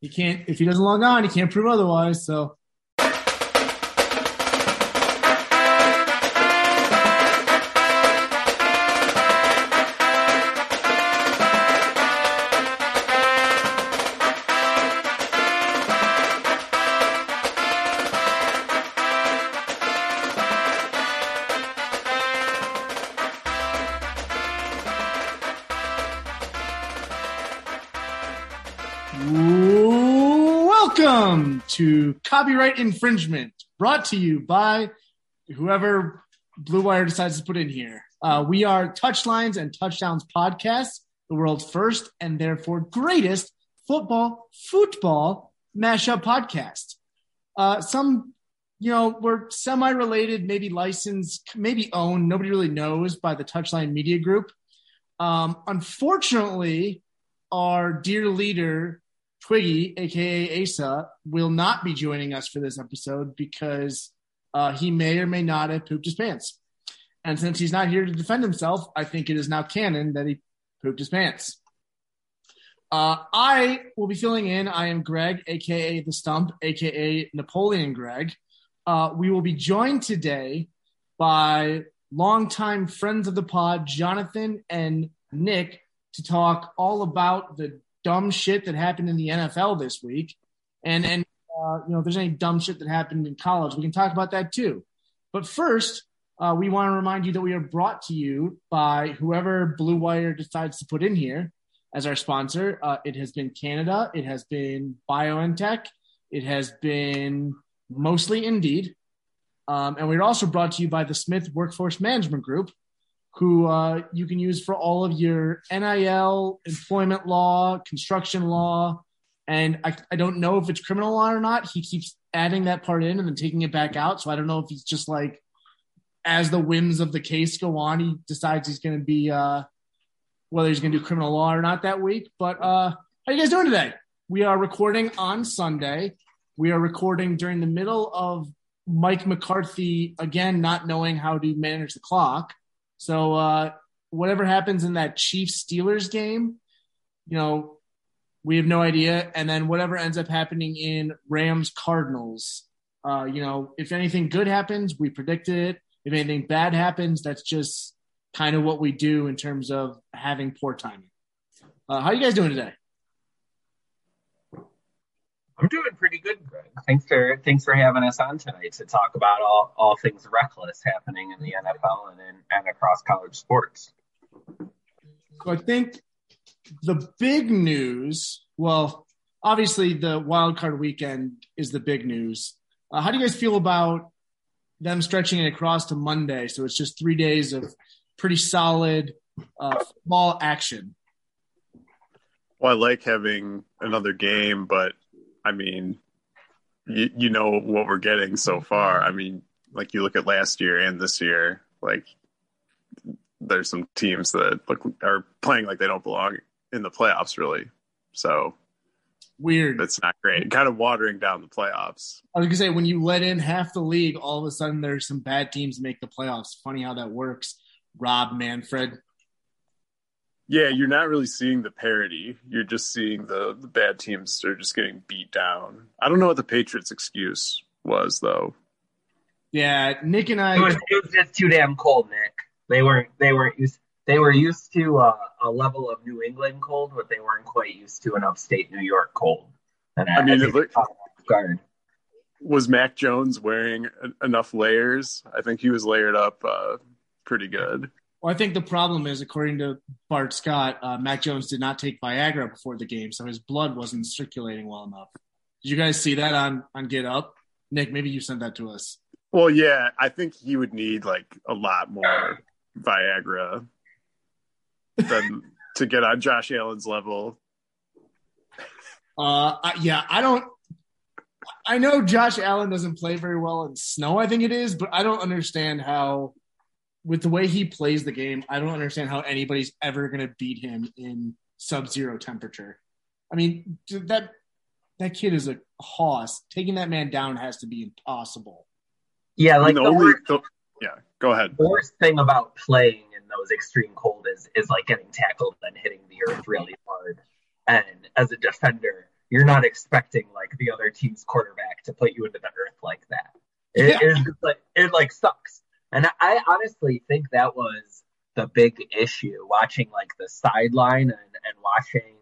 He can't if he doesn't log on, he can't prove otherwise. So Copyright Infringement, brought to you by whoever Blue Wire decides to put in here. Uh, we are Touchlines and Touchdowns podcast, the world's first and therefore greatest football football mashup podcast. Uh, some, you know, we're semi-related, maybe licensed, maybe owned. Nobody really knows by the Touchline Media Group. Um, unfortunately, our dear leader Twiggy, aka Asa, will not be joining us for this episode because uh, he may or may not have pooped his pants. And since he's not here to defend himself, I think it is now canon that he pooped his pants. Uh, I will be filling in. I am Greg, aka the Stump, aka Napoleon Greg. Uh, we will be joined today by longtime friends of the pod, Jonathan and Nick, to talk all about the dumb shit that happened in the NFL this week, and and uh, you know, if there's any dumb shit that happened in college, we can talk about that too. But first, uh, we want to remind you that we are brought to you by whoever Blue Wire decides to put in here as our sponsor. Uh, it has been Canada, it has been BioNTech, it has been mostly Indeed, um, and we're also brought to you by the Smith Workforce Management Group, who uh, you can use for all of your NIL, employment law, construction law, and I, I don't know if it's criminal law or not. He keeps adding that part in and then taking it back out. So I don't know if he's just like, as the whims of the case go on, he decides he's going to be uh, whether he's going to do criminal law or not that week. But uh, how you guys doing today? We are recording on Sunday. We are recording during the middle of Mike McCarthy again not knowing how to manage the clock. So uh, whatever happens in that Chiefs Steelers game, you know, we have no idea. And then whatever ends up happening in Rams Cardinals, uh, you know, if anything good happens, we predicted it. If anything bad happens, that's just kind of what we do in terms of having poor timing. Uh, how are you guys doing today? I'm doing pretty good, Greg. Thanks for thanks for having us on tonight to talk about all, all things reckless happening in the NFL and in, and across college sports. So I think the big news, well, obviously the wild card weekend is the big news. Uh, how do you guys feel about them stretching it across to Monday? So it's just three days of pretty solid uh, football action. Well, I like having another game, but I mean, you, you know what we're getting so far. I mean, like you look at last year and this year, like there's some teams that look are playing like they don't belong in the playoffs, really. So Weird. That's not great. Kind of watering down the playoffs. I was gonna say when you let in half the league, all of a sudden there's some bad teams make the playoffs. Funny how that works. Rob Manfred. Yeah, you're not really seeing the parity. You're just seeing the, the bad teams are just getting beat down. I don't know what the Patriots' excuse was though. Yeah, Nick and I. It was, it was just too damn cold, Nick. They weren't. They weren't used. They were used to uh, a level of New England cold, but they weren't quite used to an upstate New York cold. And I mean, think it looked- caught them off guard. Was Mac Jones wearing enough layers? I think he was layered up uh, pretty good. Well, I think the problem is, according to Bart Scott, uh, Mac Jones did not take Viagra before the game, so his blood wasn't circulating well enough. Did you guys see that on on Get Up? Nick, maybe you sent that to us. Well, yeah, I think he would need like a lot more Viagra than to get on Josh Allen's level. Uh, I, yeah, I don't. I know Josh Allen doesn't play very well in snow. I think it is, but I don't understand how, with the way he plays the game, I don't understand how anybody's ever going to beat him in sub-zero temperature. I mean, that that kid is a hoss. Taking that man down has to be impossible. Yeah, like the the, only, worst, the, yeah, go ahead. the worst thing about playing in those extreme cold is is like getting tackled and hitting the earth really hard. And as a defender, you're not expecting like the other team's quarterback to put you into the earth like that. It Yeah. is just like it like sucks. And I honestly think that was the big issue watching like the sideline and, and watching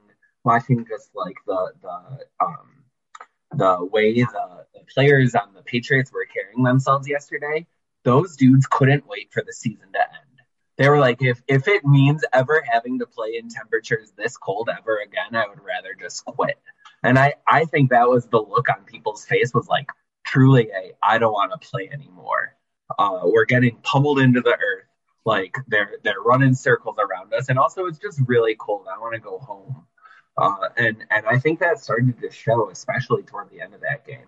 watching just like the the um the way the, the players on the Patriots were carrying themselves yesterday, those dudes couldn't wait for the season to end. They were like, if if it means ever having to play in temperatures this cold ever again, I would rather just quit. And I I think that was the look on people's face was like truly a I don't want to play anymore. Uh, we're getting pummeled into the earth. Like they're they're running circles around us, and also it's just really cold. I want to go home. Uh, and and I think that started to show, especially toward the end of that game.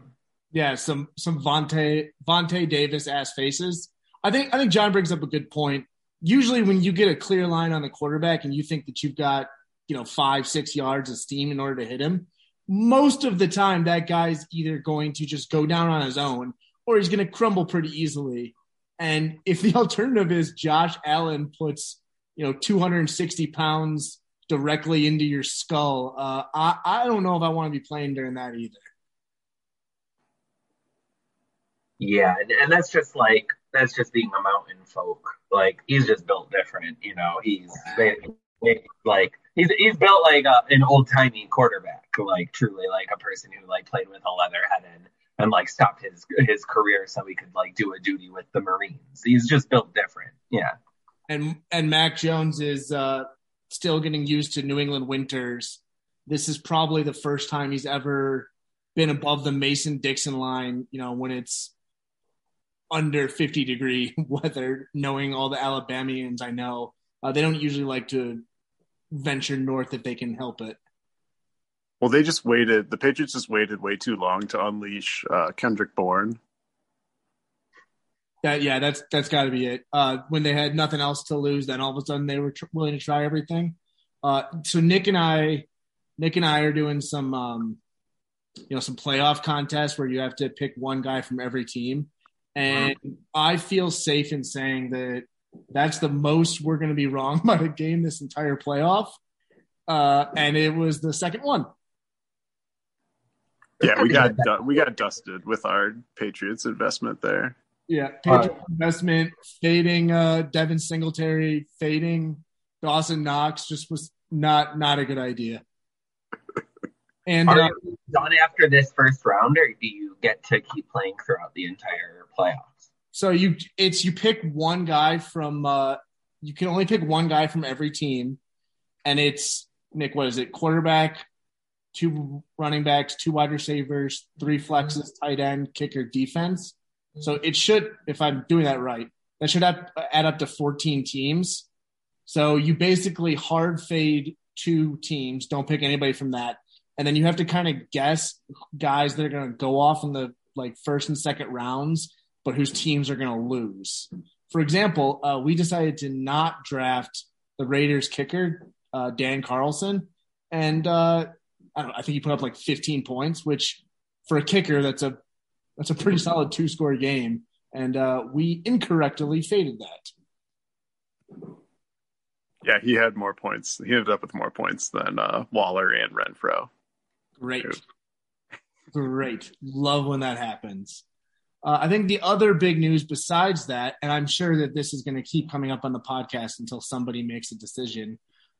Yeah, some some Vontae Vontae Davis ass faces. I think I think John brings up a good point. Usually, when you get a clear line on the quarterback and you think that you've got you know five six yards of steam in order to hit him, most of the time that guy's either going to just go down on his own or he's going to crumble pretty easily. And if the alternative is Josh Allen puts you know 260 pounds directly into your skull, uh, I I don't know if I want to be playing during that either. Yeah, and, and that's just like that's just being a mountain folk. Like he's just built different, you know. He's like he's he's built like a, an old timey quarterback, like truly like a person who like played with a leather head and and like stopped his his career so he could like do a duty with the Marines. He's just built different. Yeah. and and Mac Jones is uh, still getting used to New England winters. This is probably the first time he's ever been above the Mason Dixon line. You know, when it's under 50 degree weather. Knowing all the Alabamians I know, uh, they don't usually like to venture north if they can help it. Well, they just waited. The Patriots just waited way too long to unleash uh, Kendrick Bourne. That yeah, that's that's got to be it. Uh, when they had nothing else to lose, then all of a sudden they were tr- willing to try everything. Uh, so Nick and I, Nick and I are doing some, um, you know, some playoff contests where you have to pick one guy from every team, and I feel safe in saying that that's the most we're going to be wrong about a game this entire playoff. Uh, and it was the second one. Yeah, we got du- we got dusted with our Patriots investment there. Yeah, Patriot investment fading uh Devin Singletary, fading Dawson Knox just was not not a good idea. And Are uh, you done after this first round, or do you get to keep playing throughout the entire playoffs? so you it's you pick one guy from uh you can only pick one guy from every team, and it's Nick. What is it? Quarterback, two running backs, two wide receivers, three flexes, tight end, kicker, defense. So it should, if I'm doing that right, that should have, add up to 14 teams. So you basically hard fade two teams. Don't pick anybody from that, and then you have to kind of guess guys that are going to go off in the like first and second rounds, but whose teams are going to lose. For example, uh, we decided to not draft the Raiders kicker, uh, Dan Carlson, and uh, I don't I think he put up like 15 points, which for a kicker, that's a that's a pretty solid two score game. And uh, we incorrectly faded that. Yeah, he had more points. He ended up with more points than uh, Waller and Renfrow. Great. Great. Love when that happens. Uh, I think the other big news besides that, and I'm sure that this is going to keep coming up on the podcast until somebody makes a decision.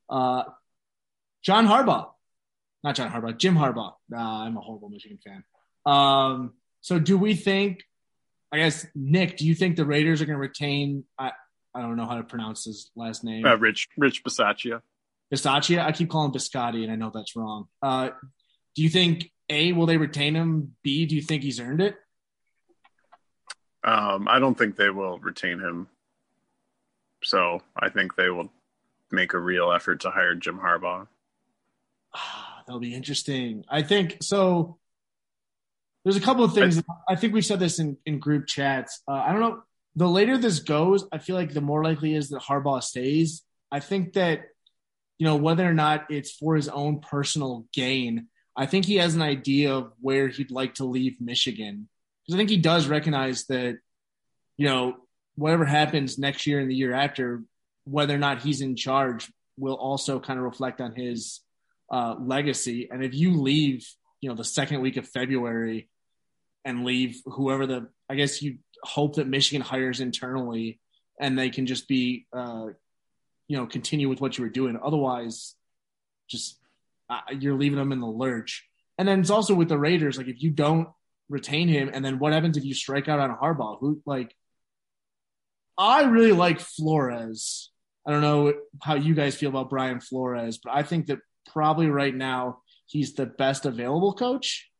Uh, John Harbaugh, not John Harbaugh, Jim Harbaugh. Uh, I'm a horrible Michigan fan. Um, so, do we think? I guess Nick, do you think the Raiders are going to retain? I I don't know how to pronounce his last name. Uh, Rich Rich Bisaccia. Bisaccia. I keep calling Biscotti, and I know that's wrong. Uh, do you think A will they retain him? B do you think he's earned it? Um, I don't think they will retain him. So I think they will make a real effort to hire Jim Harbaugh. That'll be interesting. I think so. There's a couple of things. I, think we said this in, in group chats. Uh, I don't know. The later this goes, I feel like the more likely is that Harbaugh stays. I think that, you know, whether or not it's for his own personal gain, I think he has an idea of where he'd like to leave Michigan. Because I think he does recognize that, you know, whatever happens next year and the year after, whether or not he's in charge will also kind of reflect on his uh, legacy. And if you leave, you know, the second week of February and leave whoever the, I guess you hope that Michigan hires internally and they can just be, uh, you know, continue with what you were doing. Otherwise, just uh, you're leaving them in the lurch. And then it's also with the Raiders. Like if you don't retain him, and then what happens if you strike out on Harbaugh? Who like? I really like Flores. I don't know how you guys feel about Brian Flores, but I think that probably right now he's the best available coach.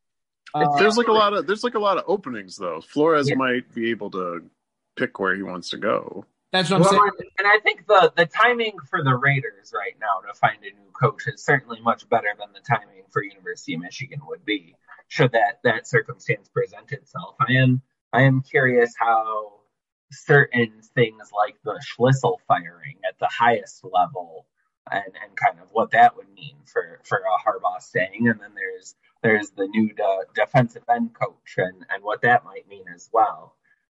Uh, there's like a lot of there's like a lot of openings though. Flores yeah. might be able to pick where he wants to go. That's what I'm well, saying. And I think the the timing for the Raiders right now to find a new coach is certainly much better than the timing for University of Michigan would be should that that circumstance present itself. I am I am curious how certain things like the Schlissel firing at the highest level and, and kind of what that would mean for for a Harbaugh staying, and then there's there's the new de- defensive end coach and and what that might mean as well.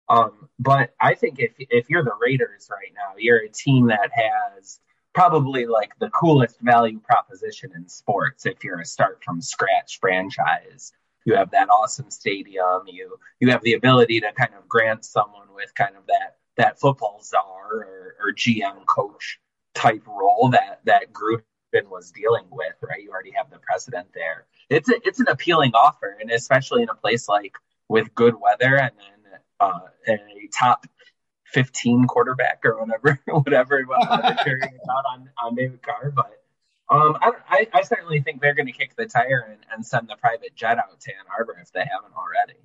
Um, but I think if if you're the Raiders right now, you're a team that has probably like the coolest value proposition in sports. If you're a start from scratch franchise, you have that awesome stadium. You you have the ability to kind of grant someone with kind of that that football czar or, or GM coach type role that that Gruden was dealing with. Right, you already have the precedent there. It's a, it's an appealing offer, and especially in a place like with good weather and then uh, a top 15 quarterback or whatever, whatever it was carrying on, on David Carr. But um, I, I, I, certainly think they're going to kick the tire and, and send the private jet out to Ann Arbor if they haven't already.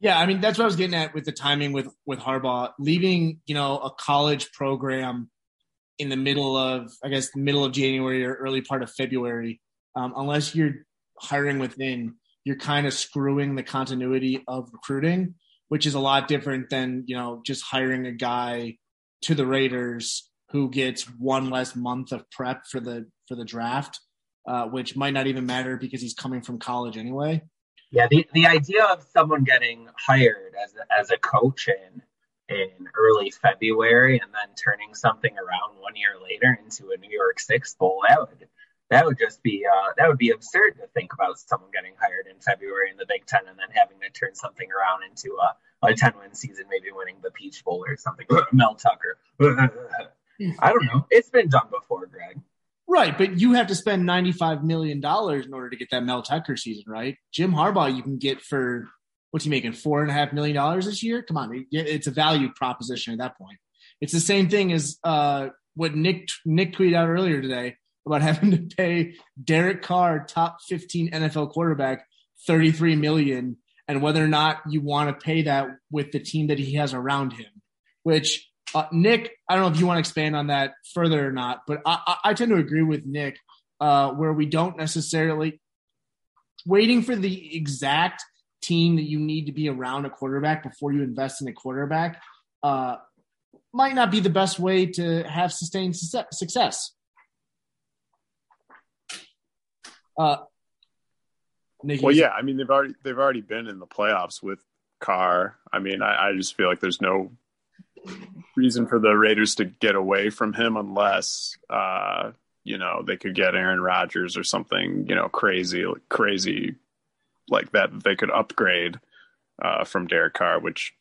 Yeah, I mean that's what I was getting at with the timing with with Harbaugh leaving, you know, a college program in the middle of, I guess, the middle of January or early part of February. Um, unless you're hiring within, you're kind of screwing the continuity of recruiting, which is a lot different than you know just hiring a guy to the Raiders who gets one less month of prep for the for the draft, uh, which might not even matter because he's coming from college anyway. Yeah, the, the idea of someone getting hired as a, as a coach in in early February and then turning something around one year later into a New Year's Six bowl that would that would just be uh, that would be absurd to think about someone getting hired in February in the Big Ten and then having to turn something around into a, a ten win season, maybe winning the Peach Bowl or something. Mel Tucker. I don't know. It's been done before, Greg. Right, but you have to spend ninety-five million dollars in order to get that Mel Tucker season, right? Jim Harbaugh, you can get for what's he making four and a half million dollars this year? Come on, it's a value proposition at that point. It's the same thing as uh, what Nick Nick tweeted out earlier today about having to pay Derek Carr, top fifteen NFL quarterback, thirty-three million, and whether or not you want to pay that with the team that he has around him, which uh, Nick, I don't know if you want to expand on that further or not, but I, I tend to agree with Nick uh, where we don't necessarily waiting for the exact team that you need to be around a quarterback before you invest in a quarterback uh, might not be the best way to have sustained success. Uh, Well, yeah, I mean they've already they've already been in the playoffs with Carr. I mean, I, I just feel like there's no reason for the Raiders to get away from him unless uh, you know they could get Aaron Rodgers or something you know crazy crazy like that that they could upgrade uh, from Derek Carr, which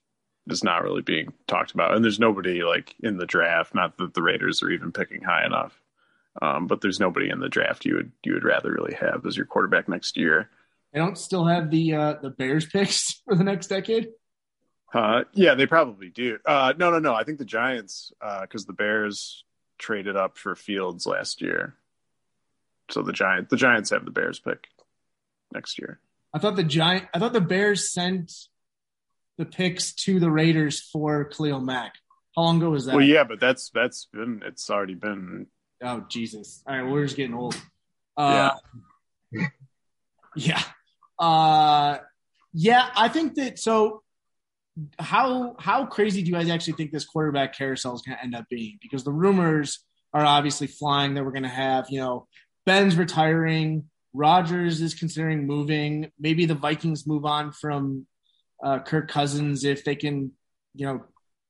is not really being talked about. And there's nobody like in the draft. Not that the Raiders are even picking high enough. Um, but there's nobody in the draft you would you would rather really have as your quarterback next year. they don't still have the uh, the Bears picks for the next decade. Uh, yeah, they probably do. Uh, no, no, no. I think the Giants, because the Bears traded up for Fields last year, so the Giant the Giants have the Bears pick next year. I thought the giant. I thought the Bears sent the picks to the Raiders for Khalil Mack. How long ago was that? Well, yeah, but that's that's been it's already been. Oh Jesus! All right, we're just getting old. Uh, yeah. Uh, yeah. I think that. So, how how crazy do you guys actually think this quarterback carousel is going to end up being? Because the rumors are obviously flying that we're going to have, you know, Ben's retiring, Rodgers is considering moving. Maybe the Vikings move on from uh, Kirk Cousins if they can, you know,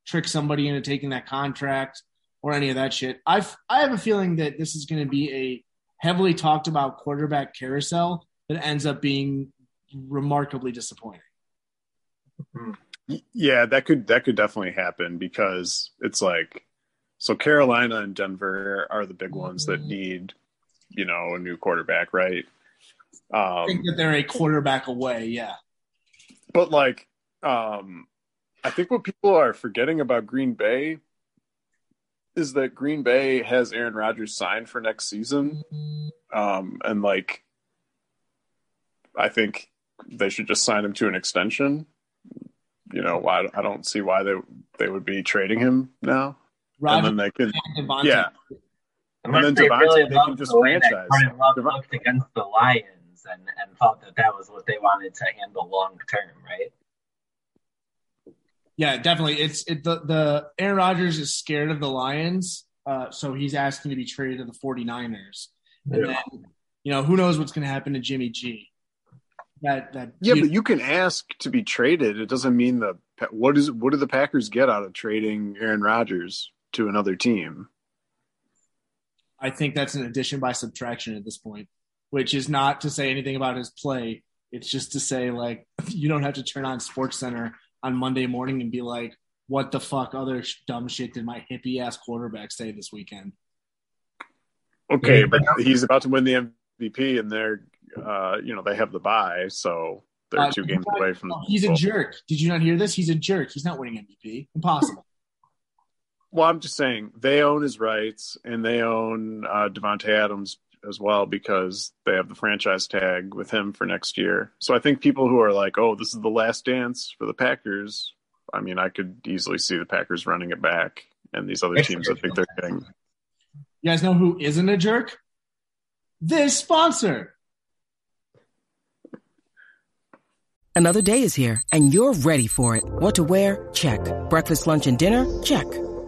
trick somebody into taking that contract or any of that shit. I've I have a feeling that this is going to be a heavily talked about quarterback carousel that ends up being remarkably disappointing. Yeah, that could that could definitely happen because it's like so Carolina and Denver are the big ones that need you know a new quarterback, right? I think Um, that they're a quarterback away. Yeah. but like um I think what people are forgetting about Green Bay is that Green Bay has Aaron Rodgers signed for next season. Um and like I think they should just sign him to an extension. You know, why I don't see why they they would be trading him now. Roger and then they could and Devontae. yeah. Unless then they Devontae, really they loved can just the franchise. Jordan Love Devon- looked against the Lions and, and thought that that was what they wanted to handle long term, right? Yeah, definitely. It's it, the the Aaron Rodgers is scared of the Lions, uh, so he's asking to be traded to the 49ers. And then, you know, who knows what's going to happen to Jimmy G? That that Yeah, but you can ask to be traded. It doesn't mean the what is what do the Packers get out of trading Aaron Rodgers to another team? I think that's an addition by subtraction at this point, which is not to say anything about his play. It's just to say like you don't have to turn on Sports Center on Monday morning and be like, "What the fuck other sh- dumb shit did my hippie ass quarterback say this weekend?" Okay, but he's about to win the MVP, and they're uh, you know they have the bye, so they're Uh, two games away from. The He's a jerk. Did you not hear this? He's a jerk. He's not winning MVP. Impossible. Well, I'm just saying they own his rights, and they own uh, Davante Adams as well because they have the franchise tag with him for next year. So I think people who are like, "Oh, this is the last dance for the Packers," I mean, I could easily see the Packers running it back, and these other teams that think they're getting. You guys know who isn't a jerk? This sponsor. Another day is here, and you're ready for it. What to wear? Check. Breakfast, lunch, and dinner? Check.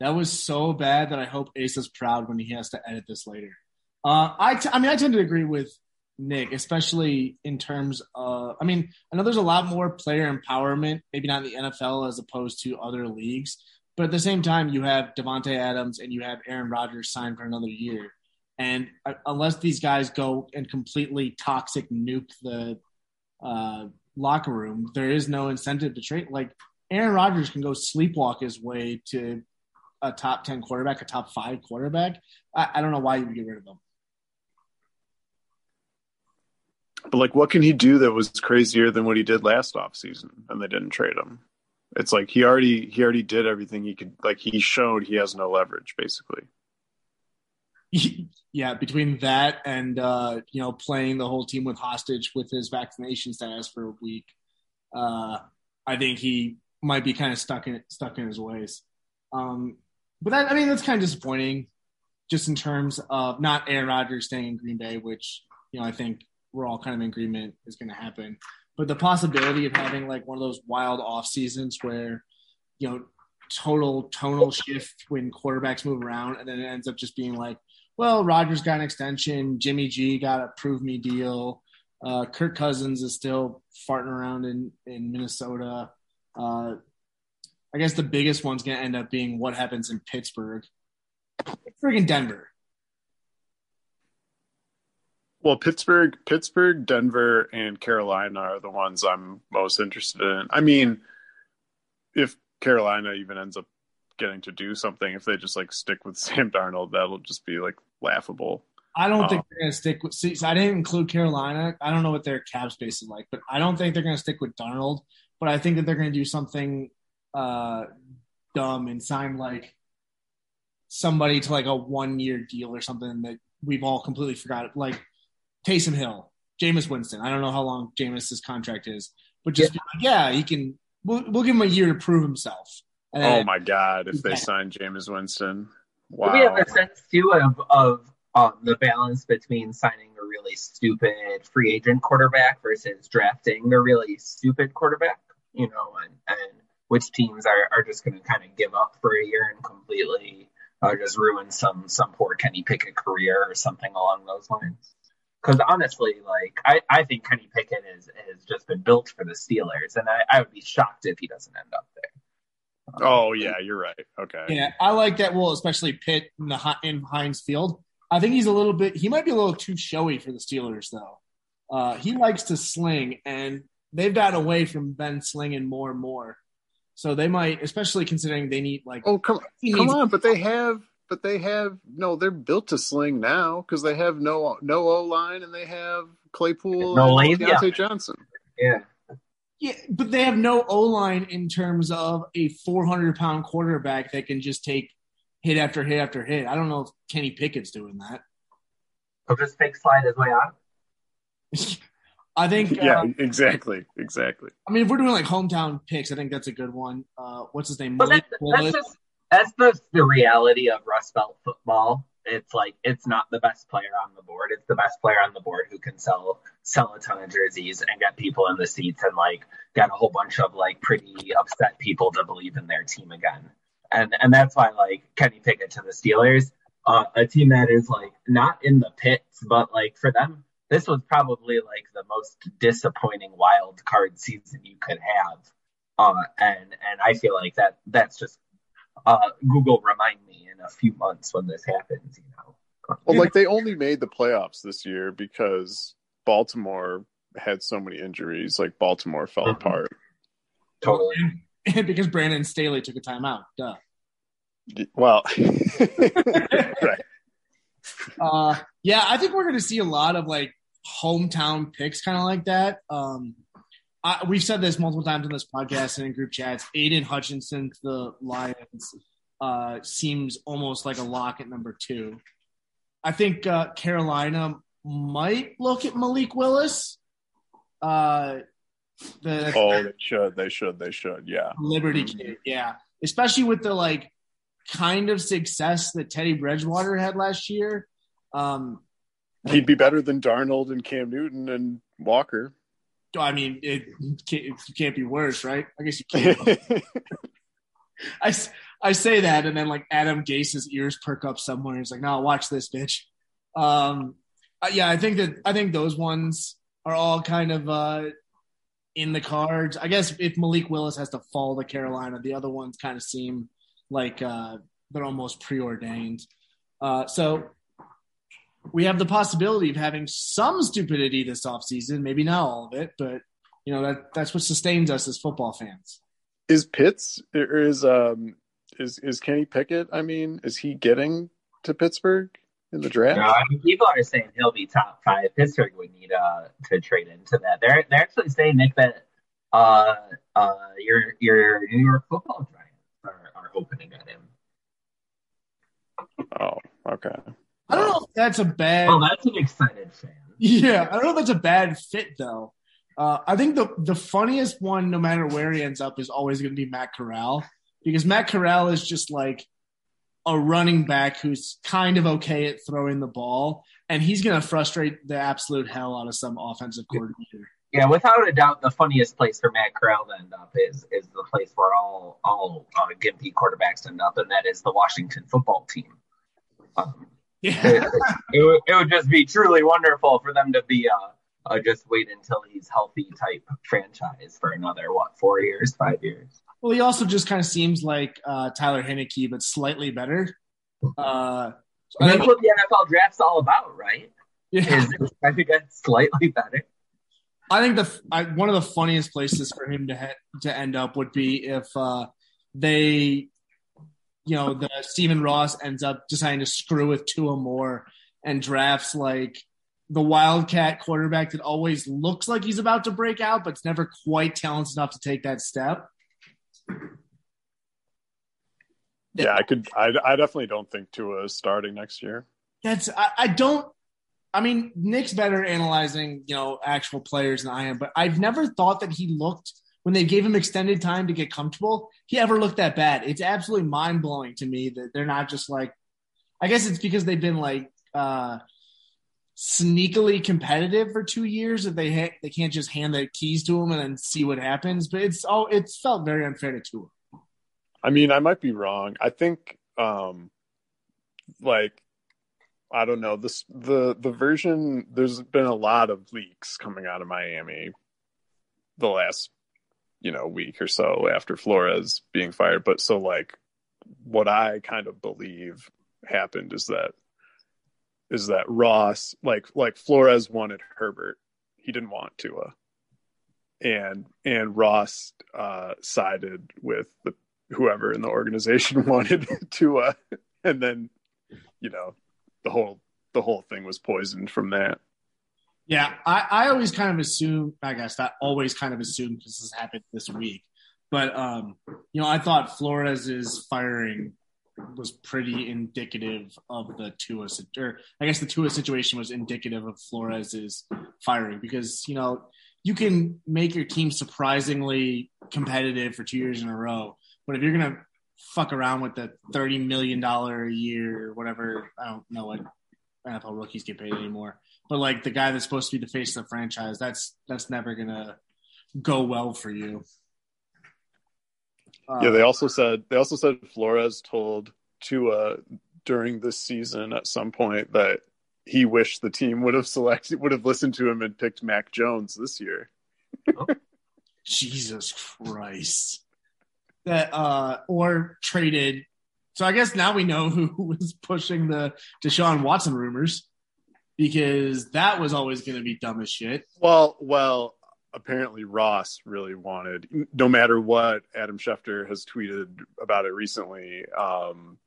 That was so bad that I hope Ace is proud when he has to edit this later. Uh, I, t- I mean, I tend to agree with Nick, especially in terms of. I mean, I know there's a lot more player empowerment, maybe not in the NFL as opposed to other leagues, but at the same time, you have Davante Adams and you have Aaron Rodgers signed for another year, and uh, unless these guys go and completely toxic nuke the uh, locker room, there is no incentive to trade. Like Aaron Rodgers can go sleepwalk his way to a top 10 quarterback, a top five quarterback. I, I don't know why you would get rid of him. But like, what can he do that was crazier than what he did last offseason and they didn't trade him? It's like he already he already did everything he could. Like he showed he has no leverage, basically. yeah, between that and uh, you know playing the whole team with hostage with his vaccination status for a week, uh, I think he might be kind of stuck in stuck in his ways. Um, but that, I mean, that's kind of disappointing, just in terms of not Aaron Rodgers staying in Green Bay, which you know I think we're all kind of in agreement is going to happen. But the possibility of having like one of those wild off seasons where you know total tonal shift when quarterbacks move around, and then it ends up just being like, well, Rodgers got an extension, Jimmy G got a prove me deal. Uh, Kirk Cousins is still farting around in in Minnesota. Uh, I guess the biggest one's going to end up being what happens in Pittsburgh. Friggin' Denver. Well, Pittsburgh, Pittsburgh, Denver, and Carolina are the ones I'm most interested in. I mean, if Carolina even ends up getting to do something, if they just like stick with Sam Darnold, that'll just be like laughable. I don't um, think they're going to stick with. See, so I didn't include Carolina. I don't know what their cap space is like, but I don't think they're going to stick with Darnold. But I think that they're going to do something uh, dumb and sign like somebody to like a one year deal or something that we've all completely forgot. Like Taysom Hill, Jameis Winston. I don't know how long Jameis's contract is, but just yeah, like, yeah he can. We'll, we'll, give him a year to prove himself. oh my god! If they sign Jameis Winston, wow. We have a sense too of of um, the balance between signing a really stupid free agent quarterback versus drafting a really stupid quarterback. You know, and, and which teams are, are just going to kind of give up for a year and completely uh, just ruin some some poor Kenny Pickett career or something along those lines. Because honestly, like I, I think Kenny Pickett is has just been built for the Steelers, and I, I would be shocked if he doesn't end up there. Um, oh yeah, you're right. Okay. Yeah, I like that. Well, especially Pitt in the in Heinz Field. I think he's a little bit. He might be a little too showy for the Steelers, though. Uh, he likes to sling, and they've gotten away from Ben slinging more and more. So they might, especially considering they need like. Oh come, come on! But they have but they have no. They're built to sling now because they have no no O line and they have Claypool no and Diontae yeah. Johnson. Yeah. Yeah, but they have no O line in terms of a 400 pound quarterback that can just take hit after hit after hit. I don't know if Kenny Pickett's doing that. He'll just fake slide his way out. I think. yeah, uh, exactly, exactly. I mean, if we're doing like hometown picks, I think that's a good one. Uh, what's his name? But that's, that's, just, that's the the reality of Rust Belt football. It's like it's not the best player on the board. It's the best player on the board who can sell sell a ton of jerseys and get people in the seats and like get a whole bunch of like pretty upset people to believe in their team again. And and that's why like Kenny Pickett to the Steelers, uh, a team that is like not in the pits, but like for them, this was probably like the most disappointing wild card season you could have. Uh, and and I feel like that that's just uh, Google remind me in a few months when this happens. You know. Well, like they only made the playoffs this year because Baltimore had so many injuries. Like Baltimore fell mm-hmm. apart. Totally. because Brandon Staley took a timeout. Duh. Well, right. Uh, yeah, I think we're going to see a lot of like hometown picks, kind of like that. Um, I, we've said this multiple times in this podcast and in group chats. Aidan Hutchinson to the Lions uh, seems almost like a lock at number two. I think uh, Carolina might look at Malik Willis. Uh, the, oh, they should. They should. They should. Yeah. Liberty mm-hmm. kid. Yeah. Especially with the like kind of success that Teddy Bridgewater had last year. Um, He'd be better than Darnold and Cam Newton and Walker. I mean, it can't, it can't be worse, right? I guess you can't. I, I say that, and then like Adam Gase's ears perk up somewhere. He's like, "No, watch this, bitch." Um, uh, yeah, I think that I think those ones are all kind of uh, in the cards. I guess if Malik Willis has to fall to Carolina, the other ones kind of seem like uh, they're almost preordained. Uh, so we have the possibility of having some stupidity this offseason, maybe not all of it, but you know that that's what sustains us as football fans. Is Pitts or is um is is Kenny Pickett? I mean, is he getting to Pittsburgh in the draft? No, I mean, people are saying he'll be top five. Pittsburgh would need uh, to trade into that. They're they're actually saying Nick that uh uh your your New York Football Giants are, are opening at him. Oh, okay. I don't know if that's a bad. Oh, that's an excited fan. Yeah, I don't know if that's a bad fit though. Uh, I think the the funniest one, no matter where he ends up, is always going to be Matt Corral because Matt Corral is just like a running back who's kind of okay at throwing the ball, and he's going to frustrate the absolute hell out of some offensive coordinator. Yeah, without a doubt, the funniest place for Matt Corral to end up is is the place where all all uh, Gimpy quarterbacks end up, and that is the Washington football team. Um, Yeah, it, it, would, it would just be truly wonderful for them to be uh, uh, just wait until he's healthy type franchise for another what four years, five years. well, he also just kind of seems like uh, Tyler Heinicke, but slightly better. Uh, And that's what the NFL draft's all about, right? yeah. Is trying to get slightly better. I think the I, one of the funniest places for him to ha- to end up would be if uh, they, you know, the Stephen Ross ends up deciding to screw with Tua more and drafts like the Wildcat quarterback that always looks like he's about to break out, but's never quite talented enough to take that step. Yeah, I could. I, I definitely don't think Tua is starting next year. That's I, I don't. I mean, Nick's better analyzing you know actual players than I am, but I've never thought that he looked when they gave him extended time to get comfortable. He ever looked that bad? It's absolutely mind blowing to me that they're not just like. I guess it's because they've been like uh sneakily competitive for two years that they ha- they can't just hand the keys to him and then see what happens. But it's all it's felt very unfair to Tua. I mean, I might be wrong. I think, um, like, I don't know this the the version. There's been a lot of leaks coming out of Miami the last, you know, week or so after Flores being fired. But so, like, what I kind of believe happened is that is that Ross, like, like Flores wanted Herbert, he didn't want Tua, and and Ross uh, sided with the whoever in the organization wanted to uh and then you know the whole the whole thing was poisoned from that Yeah, I, I always kind of assume, I guess not always kind of assumed because this happened this week, but um, you know, I thought Flores's firing was pretty indicative of the Tua, or I guess the Tua situation was indicative of Flores's firing because you know you can make your team surprisingly competitive for two years in a row, but if you're gonna fuck around with the thirty million dollar a year or whatever, I don't know what NFL rookies get paid anymore but like the guy that's supposed to be the face of the franchise, that's that's never gonna go well for you. Uh, yeah they also said they also said Flores told Tua during this season at some point that he wished the team would have selected would have listened to him and picked Mac Jones this year Jesus Christ. That uh or traded. So I guess now we know who was pushing the Deshaun Watson rumors because that was always going to be dumb as shit. well well apparently Ross really wanted no matter what Adam Schefter has tweeted about it recently um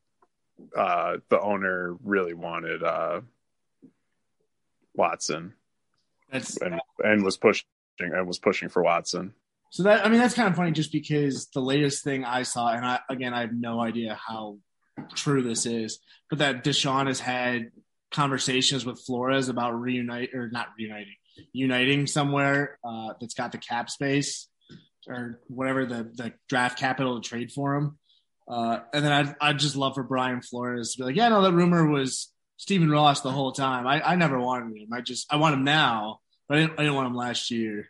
uh the owner really wanted uh Watson That's and and was pushing and was pushing for Watson. So that I mean that's kind of funny just because the latest thing I saw, and I again I have no idea how true this is, but that Deshaun has had conversations with Flores about reunite or not reuniting, uniting somewhere uh, that's got the cap space or whatever the the draft capital to trade for him. Uh, and then I'd, I'd just love for Brian Flores to be like, yeah, no, that rumor was Stephen Ross the whole time. I, I never wanted him. I just I want him now, but I didn't, I didn't want him last year.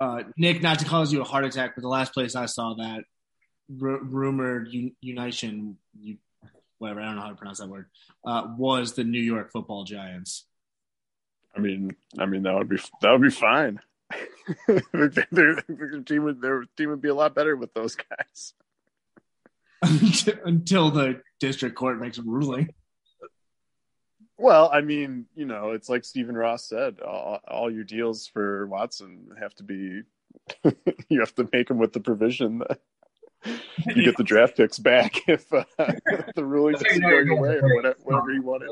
Uh, Nick, not to cause you a heart attack, but the last place I saw that r- rumored un- unition, you, whatever I don't know how to pronounce that word, uh, was the New York Football Giants. I mean, I mean that would be that would be fine. their, their team would their team would be a lot better with those guys. Until the district court makes a ruling. Well, I mean, you know, it's like Stephen Ross said: all, all your deals for Watson have to be. you have to make them with the provision that you get the draft picks back if uh, the ruling doesn't go your or whatever, whatever you wanted.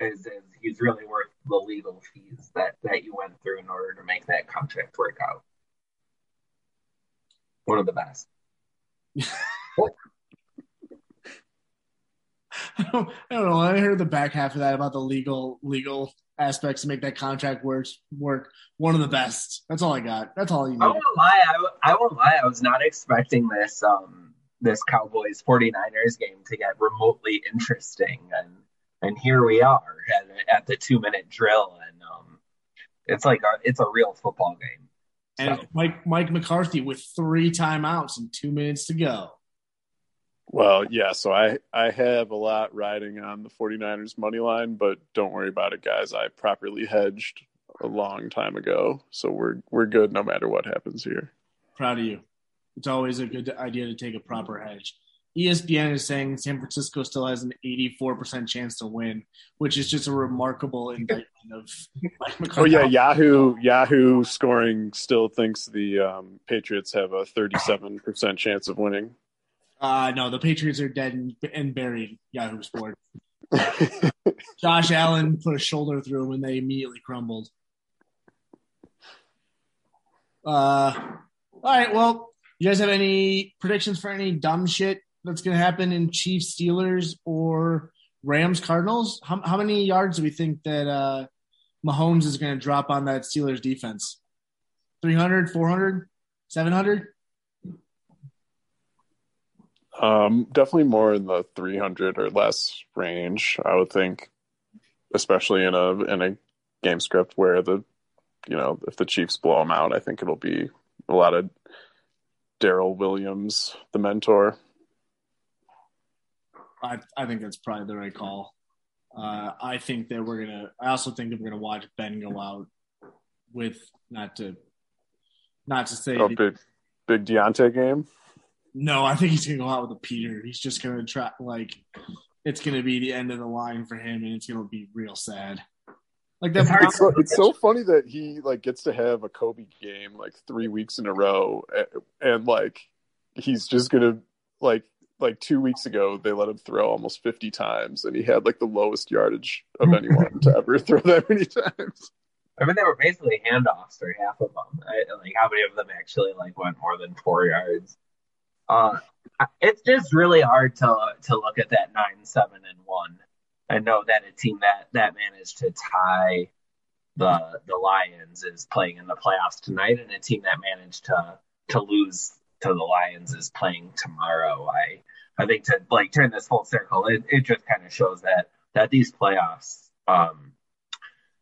Is, is he's really worth the legal fees that that you went through in order to make that contract work out. One of the best. I don't, I don't know. I heard the back half of that about the legal legal aspects to make that contract work. Work one of the best. That's all I got. That's all you need. I won't lie. I, I won't lie. I was not expecting this um this Cowboys 49ers game to get remotely interesting, and and here we are at, at the two minute drill, and um, it's like a, it's a real football game. And so. Mike Mike McCarthy with three timeouts and two minutes to go. Well, yeah, so I, I have a lot riding on the 49ers money line, but don't worry about it, guys. I properly hedged a long time ago, so we're we're good no matter what happens here. Proud of you. It's always a good idea to take a proper hedge. ESPN is saying San Francisco still has an 84% chance to win, which is just a remarkable indictment of Mike McCarthy. Oh yeah, Yahoo Yahoo scoring still thinks the um, Patriots have a 37% chance of winning. Uh, no, the Patriots are dead and, and buried. Yahoo Sports. Josh Allen put a shoulder through him and they immediately crumbled. Uh, all right. Well, you guys have any predictions for any dumb shit that's going to happen in Chiefs Steelers or Rams Cardinals? How, how many yards do we think that uh, Mahomes is going to drop on that Steelers defense? 300, 400, 700? Um, definitely more in the 300 or less range, I would think, especially in a in a game script where the you know if the Chiefs blow them out, I think it'll be a lot of Darrel Williams, the mentor. I I think that's probably the right call. Uh, I think that we're gonna. I also think that we're gonna watch Ben go out with not to not to say oh, big big Diontae game. No, I think he's gonna go out with a Peter. He's just gonna try like it's gonna be the end of the line for him, and it's gonna be real sad. Like that. It's, so, it's so funny that he like gets to have a Kobe game like three weeks in a row, and, and like he's just gonna like like two weeks ago they let him throw almost 50 times and he had like the lowest yardage of anyone to ever throw that many times i mean they were basically handoffs for half of them I, like how many of them actually like went more than four yards uh, it's just really hard to to look at that nine seven and one and know that a team that that managed to tie the the Lions is playing in the playoffs tonight, and a team that managed to to lose to the Lions is playing tomorrow. I I think to like turn this full circle, it, it just kind of shows that that these playoffs, um,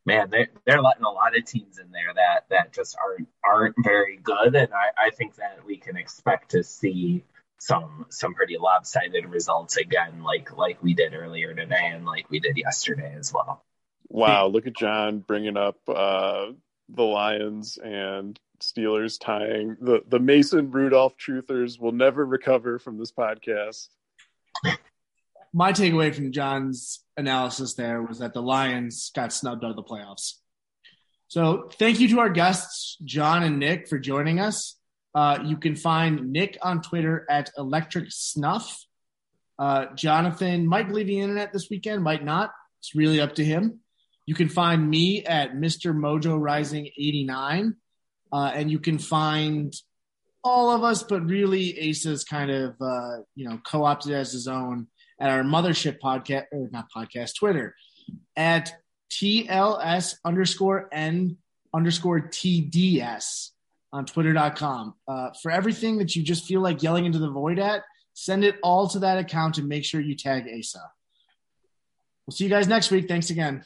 man, they they're letting a lot of teams in there that that just aren't aren't very good, and I, I think that we can expect to see some some pretty lopsided results again, like like we did earlier today and like we did yesterday as well. Wow, look at John bringing up uh, the Lions and Steelers tying. The the Mason Rudolph truthers will never recover from this podcast my takeaway from John's analysis there was that the Lions got snubbed out of the playoffs. So thank you to our guests, John and Nick, for joining us. Uh, you can find Nick on Twitter at Electric Snuff. Uh, Jonathan might leave the internet this weekend, might not. It's really up to him. You can find me at Mr. Mojo Rising 89. Uh, and you can find all of us, but really Asa's kind of, uh, you know, co-opted as his own at our mothership podcast, or not podcast, Twitter at TLS underscore N underscore TDS on twitter.com. Uh, for everything that you just feel like yelling into the void at, send it all to that account and make sure you tag Asa. We'll see you guys next week. Thanks again.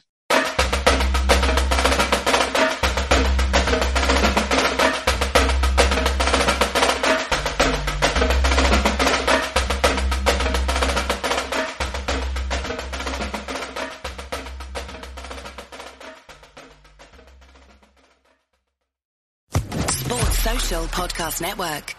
Podcast Network.